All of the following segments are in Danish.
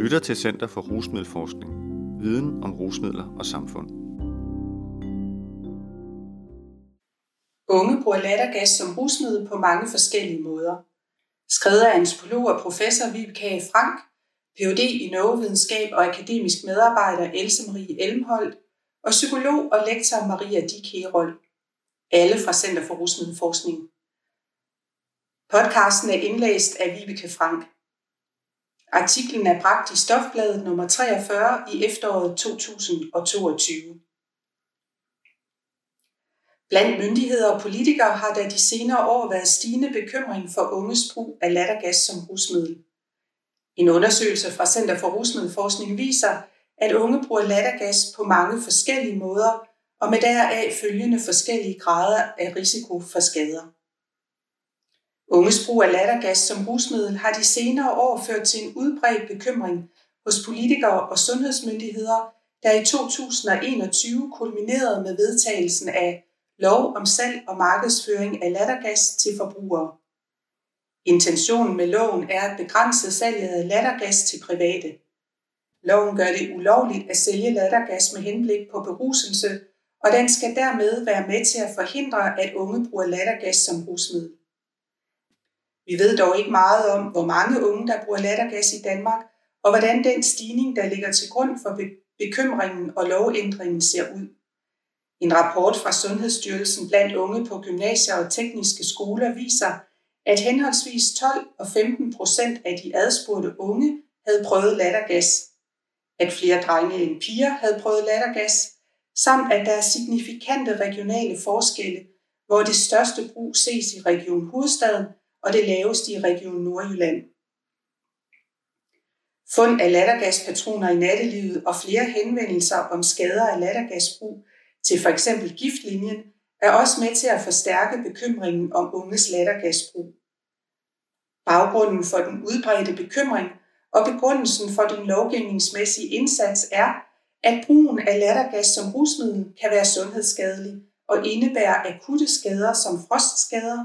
lytter til Center for Rusmiddelforskning. Viden om rusmidler og samfund. Unge bruger lattergas som rusmiddel på mange forskellige måder. Skrevet af antropolog og professor Vibeke Frank, Ph.D. i neurovidenskab og akademisk medarbejder Else Marie Elmholdt og psykolog og lektor Maria Dik Herold. Alle fra Center for Rusmiddelforskning. Podcasten er indlæst af Vibeke Frank. Artiklen er bragt i Stofbladet nummer 43 i efteråret 2022. Blandt myndigheder og politikere har der de senere år været stigende bekymring for unges brug af lattergas som rusmiddel. En undersøgelse fra Center for Rusmiddelforskning viser, at unge bruger lattergas på mange forskellige måder og med deraf følgende forskellige grader af risiko for skader. Unges brug af lattergas som rusmiddel har de senere år ført til en udbredt bekymring hos politikere og sundhedsmyndigheder, der i 2021 kulminerede med vedtagelsen af lov om salg og markedsføring af lattergas til forbrugere. Intentionen med loven er at begrænse salget af lattergas til private. Loven gør det ulovligt at sælge lattergas med henblik på beruselse, og den skal dermed være med til at forhindre, at unge bruger lattergas som rusmiddel. Vi ved dog ikke meget om, hvor mange unge, der bruger lattergas i Danmark, og hvordan den stigning, der ligger til grund for bekymringen og lovændringen ser ud. En rapport fra Sundhedsstyrelsen blandt unge på gymnasier og tekniske skoler viser, at henholdsvis 12 og 15 procent af de adspurgte unge havde prøvet lattergas, at flere drenge end piger havde prøvet lattergas, samt at der er signifikante regionale forskelle, hvor det største brug ses i Region Hovedstaden og det laveste i Region Nordjylland. Fund af lattergaspatroner i nattelivet og flere henvendelser om skader af lattergasbrug til f.eks. giftlinjen er også med til at forstærke bekymringen om unges lattergasbrug. Baggrunden for den udbredte bekymring og begrundelsen for den lovgivningsmæssige indsats er, at brugen af lattergas som rusmiddel kan være sundhedsskadelig og indebære akutte skader som frostskader,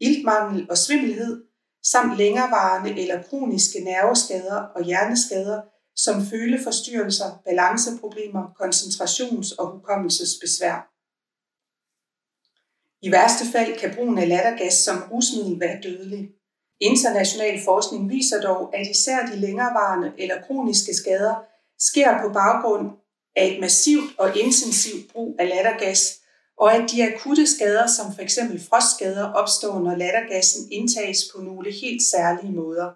iltmangel og svimmelhed, samt længerevarende eller kroniske nerveskader og hjerneskader som føleforstyrrelser, balanceproblemer, koncentrations- og hukommelsesbesvær. I værste fald kan brugen af lattergas som rusmiddel være dødelig. International forskning viser dog, at især de længerevarende eller kroniske skader sker på baggrund af et massivt og intensivt brug af lattergas, og at de akutte skader som f.eks. frostskader opstår, når lattergassen indtages på nogle helt særlige måder.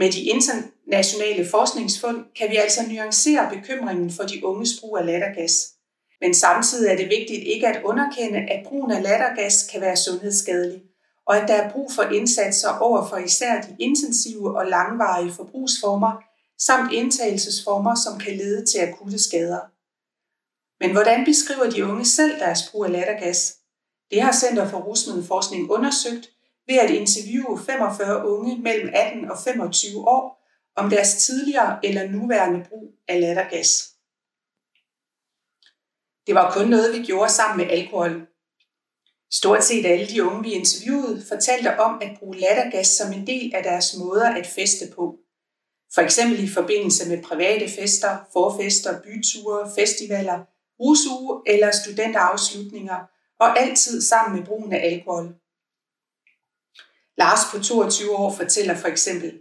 Med de internationale forskningsfund kan vi altså nuancere bekymringen for de unges brug af lattergas. Men samtidig er det vigtigt ikke at underkende, at brugen af lattergas kan være sundhedsskadelig, og at der er brug for indsatser over for især de intensive og langvarige forbrugsformer, samt indtagelsesformer, som kan lede til akutte skader. Men hvordan beskriver de unge selv deres brug af lattergas? Det har Center for Rusmiddelforskning undersøgt ved at interviewe 45 unge mellem 18 og 25 år om deres tidligere eller nuværende brug af lattergas. Det var kun noget, vi gjorde sammen med alkohol. Stort set alle de unge, vi interviewede, fortalte om at bruge lattergas som en del af deres måder at feste på. For eksempel i forbindelse med private fester, forfester, byture, festivaler, rusuge eller studenterafslutninger, og altid sammen med brugen af alkohol. Lars på 22 år fortæller for eksempel,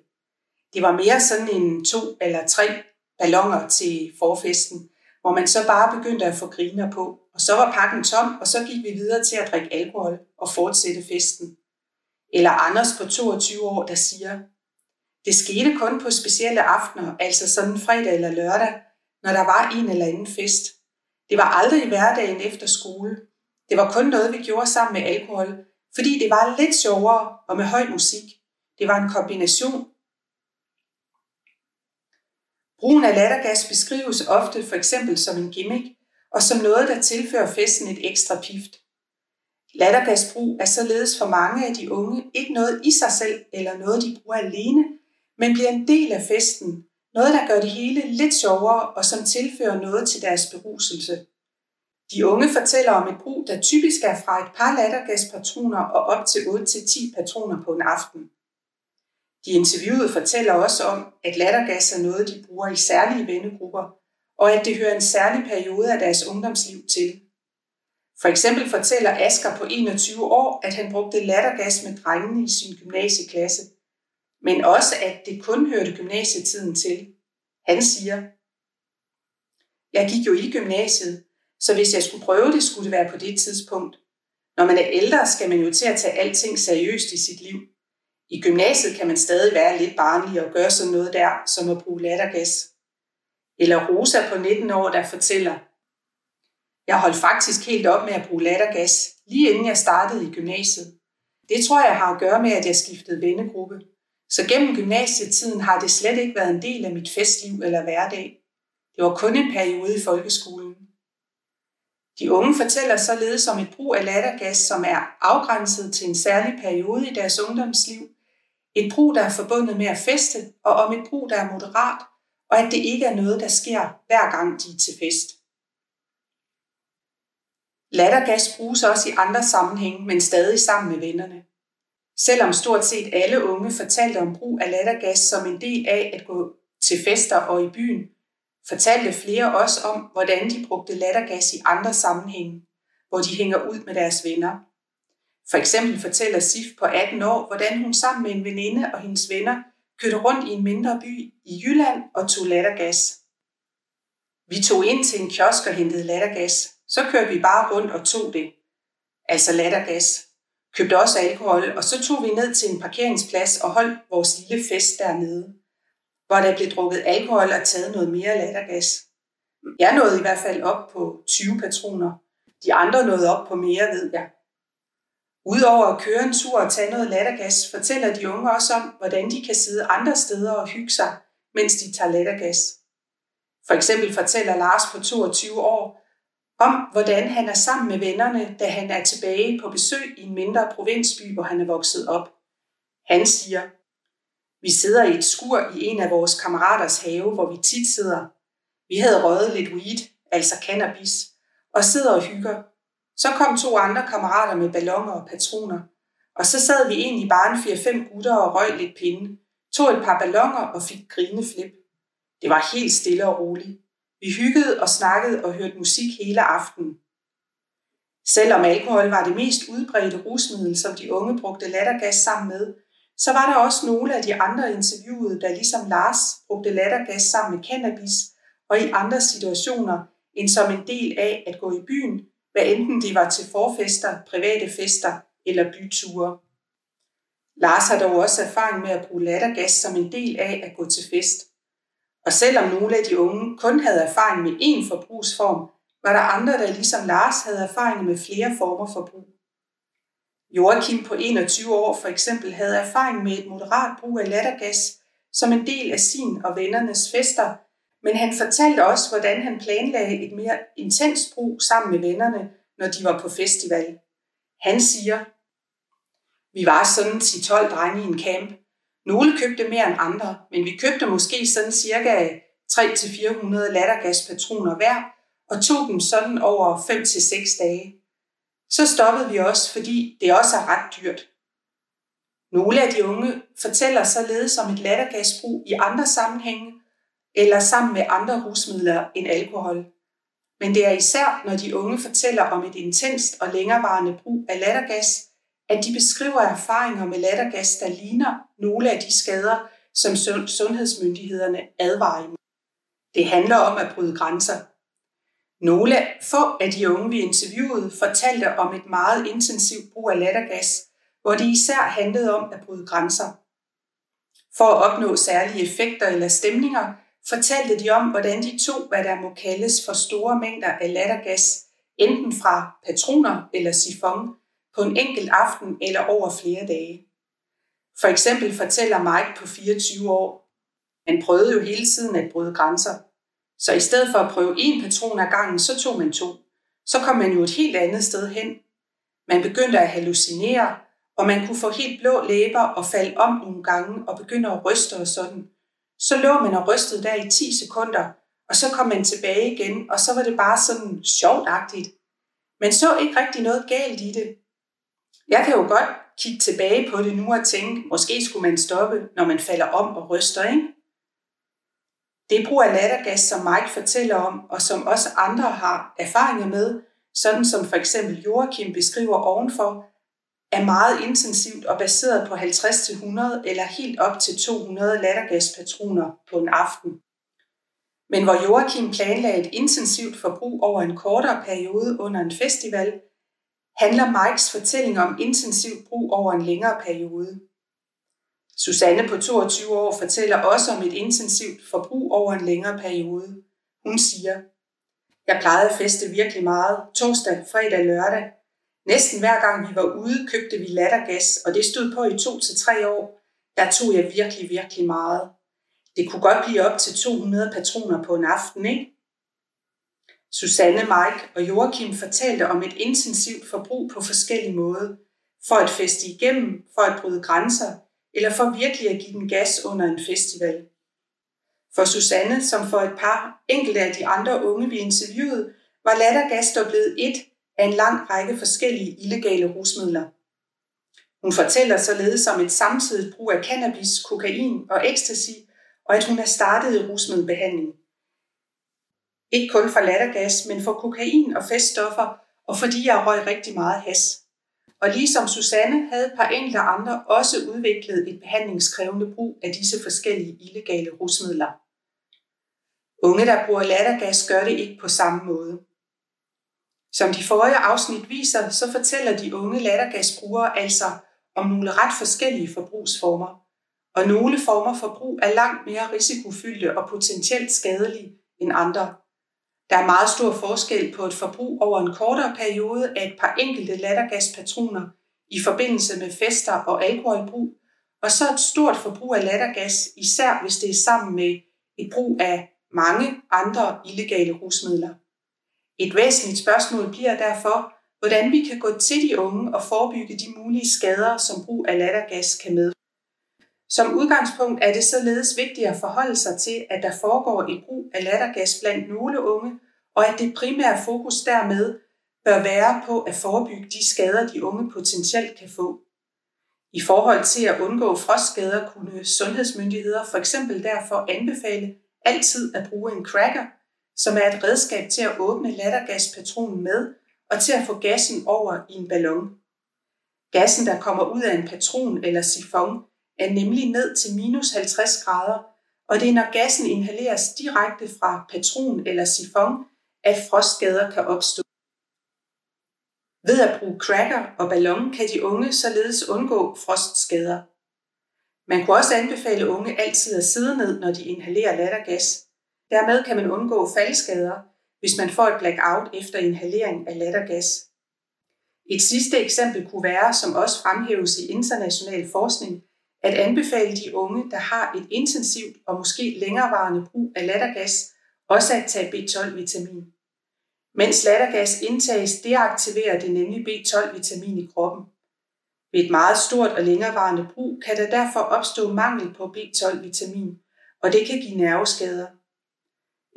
det var mere sådan en to eller tre ballonger til forfesten, hvor man så bare begyndte at få griner på. Og så var pakken tom, og så gik vi videre til at drikke alkohol og fortsætte festen. Eller Anders på 22 år, der siger, det skete kun på specielle aftener, altså sådan fredag eller lørdag, når der var en eller anden fest. Det var aldrig i hverdagen efter skole. Det var kun noget, vi gjorde sammen med alkohol, fordi det var lidt sjovere og med høj musik. Det var en kombination. Brugen af lattergas beskrives ofte for eksempel som en gimmick og som noget, der tilfører festen et ekstra pift. Lattergasbrug er således for mange af de unge ikke noget i sig selv eller noget, de bruger alene, men bliver en del af festen, noget, der gør det hele lidt sjovere og som tilfører noget til deres beruselse. De unge fortæller om et brug, der typisk er fra et par lattergaspatroner og op til 8-10 patroner på en aften. De interviewede fortæller også om, at lattergas er noget, de bruger i særlige vennegrupper, og at det hører en særlig periode af deres ungdomsliv til. For eksempel fortæller Asger på 21 år, at han brugte lattergas med drengene i sin gymnasieklasse, men også at det kun hørte gymnasietiden til. Han siger, jeg gik jo i gymnasiet, så hvis jeg skulle prøve det, skulle det være på det tidspunkt. Når man er ældre, skal man jo til at tage alting seriøst i sit liv. I gymnasiet kan man stadig være lidt barnlig og gøre sådan noget der, som at bruge lattergas. Eller Rosa på 19 år, der fortæller, jeg holdt faktisk helt op med at bruge lattergas, lige inden jeg startede i gymnasiet. Det tror jeg har at gøre med, at jeg skiftede vennegruppe. Så gennem gymnasietiden har det slet ikke været en del af mit festliv eller hverdag. Det var kun en periode i folkeskolen. De unge fortæller således om et brug af lattergas, som er afgrænset til en særlig periode i deres ungdomsliv, et brug, der er forbundet med at feste, og om et brug, der er moderat, og at det ikke er noget, der sker hver gang de er til fest. Lattergas bruges også i andre sammenhænge, men stadig sammen med vennerne. Selvom stort set alle unge fortalte om brug af lattergas som en del af at gå til fester og i byen, fortalte flere også om, hvordan de brugte lattergas i andre sammenhænge, hvor de hænger ud med deres venner. For eksempel fortæller Sif på 18 år, hvordan hun sammen med en veninde og hendes venner kørte rundt i en mindre by i Jylland og tog lattergas. Vi tog ind til en kiosk og hentede lattergas. Så kørte vi bare rundt og tog det. Altså lattergas. Købte også alkohol, og så tog vi ned til en parkeringsplads og holdt vores lille fest dernede hvor der blev drukket alkohol og taget noget mere lattergas. Jeg nåede i hvert fald op på 20 patroner. De andre nåede op på mere, ved jeg. Udover at køre en tur og tage noget lattergas, fortæller de unge også om, hvordan de kan sidde andre steder og hygge sig, mens de tager lattergas. For eksempel fortæller Lars på 22 år om, hvordan han er sammen med vennerne, da han er tilbage på besøg i en mindre provinsby, hvor han er vokset op. Han siger, vi sidder i et skur i en af vores kammeraters have, hvor vi tit sidder. Vi havde røget lidt weed, altså cannabis, og sidder og hygger. Så kom to andre kammerater med ballonger og patroner. Og så sad vi egentlig bare en 4-5 gutter og røg lidt pinde, tog et par ballonger og fik grineflip. Det var helt stille og roligt. Vi hyggede og snakkede og hørte musik hele aftenen. Selvom alkohol var det mest udbredte rusmiddel, som de unge brugte lattergas sammen med, så var der også nogle af de andre interviewede, der ligesom Lars brugte lattergas sammen med cannabis og i andre situationer end som en del af at gå i byen, hvad enten det var til forfester, private fester eller byture. Lars har dog også erfaring med at bruge lattergas som en del af at gå til fest. Og selvom nogle af de unge kun havde erfaring med én forbrugsform, var der andre, der ligesom Lars havde erfaring med flere former for brug. Joachim på 21 år for eksempel havde erfaring med et moderat brug af lattergas som en del af sin og vennernes fester, men han fortalte også, hvordan han planlagde et mere intens brug sammen med vennerne, når de var på festival. Han siger, vi var sådan 10-12 drenge i en camp. Nogle købte mere end andre, men vi købte måske sådan cirka 3-400 lattergaspatroner hver, og tog dem sådan over 5-6 dage så stoppede vi også, fordi det også er ret dyrt. Nogle af de unge fortæller således om et lattergasbrug i andre sammenhænge, eller sammen med andre rusmidler end alkohol. Men det er især, når de unge fortæller om et intenst og længerevarende brug af lattergas, at de beskriver erfaringer med lattergas, der ligner nogle af de skader, som sundhedsmyndighederne advarer imod. Det handler om at bryde grænser. Nogle få af de unge, vi interviewede, fortalte om et meget intensivt brug af lattergas, hvor det især handlede om at bryde grænser. For at opnå særlige effekter eller stemninger, fortalte de om, hvordan de tog, hvad der må kaldes for store mængder af lattergas, enten fra patroner eller sifon, på en enkelt aften eller over flere dage. For eksempel fortæller Mike på 24 år, han prøvede jo hele tiden at bryde grænser – så i stedet for at prøve en patron ad gangen, så tog man to. Så kom man jo et helt andet sted hen. Man begyndte at hallucinere, og man kunne få helt blå læber og falde om nogle gange og begynde at ryste og sådan. Så lå man og rystede der i 10 sekunder, og så kom man tilbage igen, og så var det bare sådan sjovtagtigt. Man så ikke rigtig noget galt i det. Jeg kan jo godt kigge tilbage på det nu og tænke, måske skulle man stoppe, når man falder om og ryster, ikke? Det brug af lattergas, som Mike fortæller om, og som også andre har erfaringer med, sådan som for eksempel Joachim beskriver ovenfor, er meget intensivt og baseret på 50-100 eller helt op til 200 lattergaspatroner på en aften. Men hvor Joachim planlagde et intensivt forbrug over en kortere periode under en festival, handler Mikes fortælling om intensiv brug over en længere periode. Susanne på 22 år fortæller også om et intensivt forbrug over en længere periode. Hun siger, jeg plejede at feste virkelig meget, torsdag, fredag, lørdag. Næsten hver gang vi var ude, købte vi lattergas, og det stod på i to til tre år. Der tog jeg virkelig, virkelig meget. Det kunne godt blive op til 200 patroner på en aften, ikke? Susanne, Mike og Joachim fortalte om et intensivt forbrug på forskellige måder. For at feste igennem, for at bryde grænser, eller for virkelig at give den gas under en festival. For Susanne, som for et par enkelte af de andre unge, vi interviewede, var lattergas dog blevet et af en lang række forskellige illegale rusmidler. Hun fortæller således om et samtidigt brug af cannabis, kokain og ecstasy, og at hun er startet i rusmiddelbehandling. Ikke kun for lattergas, men for kokain og feststoffer, og fordi jeg røg rigtig meget has. Og ligesom Susanne havde et par enkelte andre også udviklet et behandlingskrævende brug af disse forskellige illegale rusmidler. Unge, der bruger lattergas, gør det ikke på samme måde. Som de forrige afsnit viser, så fortæller de unge lattergasbrugere altså om nogle ret forskellige forbrugsformer, og nogle former for brug er langt mere risikofyldte og potentielt skadelige end andre. Der er meget stor forskel på et forbrug over en kortere periode af et par enkelte lattergaspatroner i forbindelse med fester og alkoholbrug, og så et stort forbrug af lattergas, især hvis det er sammen med et brug af mange andre illegale rusmidler. Et væsentligt spørgsmål bliver derfor, hvordan vi kan gå til de unge og forebygge de mulige skader, som brug af lattergas kan medføre. Som udgangspunkt er det således vigtigt at forholde sig til, at der foregår et brug af lattergas blandt nogle unge, og at det primære fokus dermed bør være på at forebygge de skader, de unge potentielt kan få. I forhold til at undgå frostskader kunne sundhedsmyndigheder for eksempel derfor anbefale altid at bruge en cracker, som er et redskab til at åbne lattergaspatronen med og til at få gassen over i en ballon. Gassen, der kommer ud af en patron eller sifon, er nemlig ned til minus 50 grader, og det er når gassen inhaleres direkte fra patron eller sifon, at frostskader kan opstå. Ved at bruge cracker og ballon kan de unge således undgå frostskader. Man kunne også anbefale unge altid at sidde ned, når de inhalerer lattergas. Dermed kan man undgå faldskader, hvis man får et blackout efter inhalering af lattergas. Et sidste eksempel kunne være, som også fremhæves i international forskning, at anbefale de unge, der har et intensivt og måske længerevarende brug af lattergas, også at tage B12-vitamin. Mens lattergas indtages, deaktiverer det nemlig B12-vitamin i kroppen. Ved et meget stort og længerevarende brug kan der derfor opstå mangel på B12-vitamin, og det kan give nerveskader.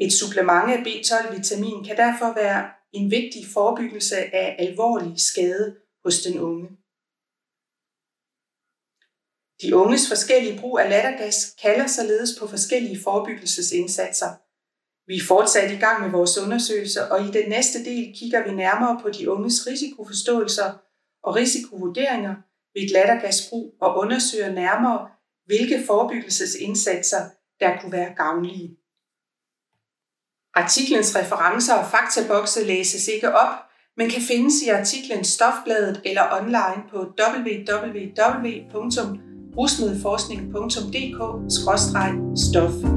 Et supplement af B12-vitamin kan derfor være en vigtig forebyggelse af alvorlig skade hos den unge. De unges forskellige brug af lattergas kalder således på forskellige forebyggelsesindsatser. Vi er fortsat i gang med vores undersøgelser, og i den næste del kigger vi nærmere på de unges risikoforståelser og risikovurderinger ved et lattergasbrug og undersøger nærmere, hvilke forebyggelsesindsatser der kunne være gavnlige. Artiklens referencer og faktabokse læses ikke op, men kan findes i artiklen Stofbladet eller online på rusmiddelforskning.dk-stof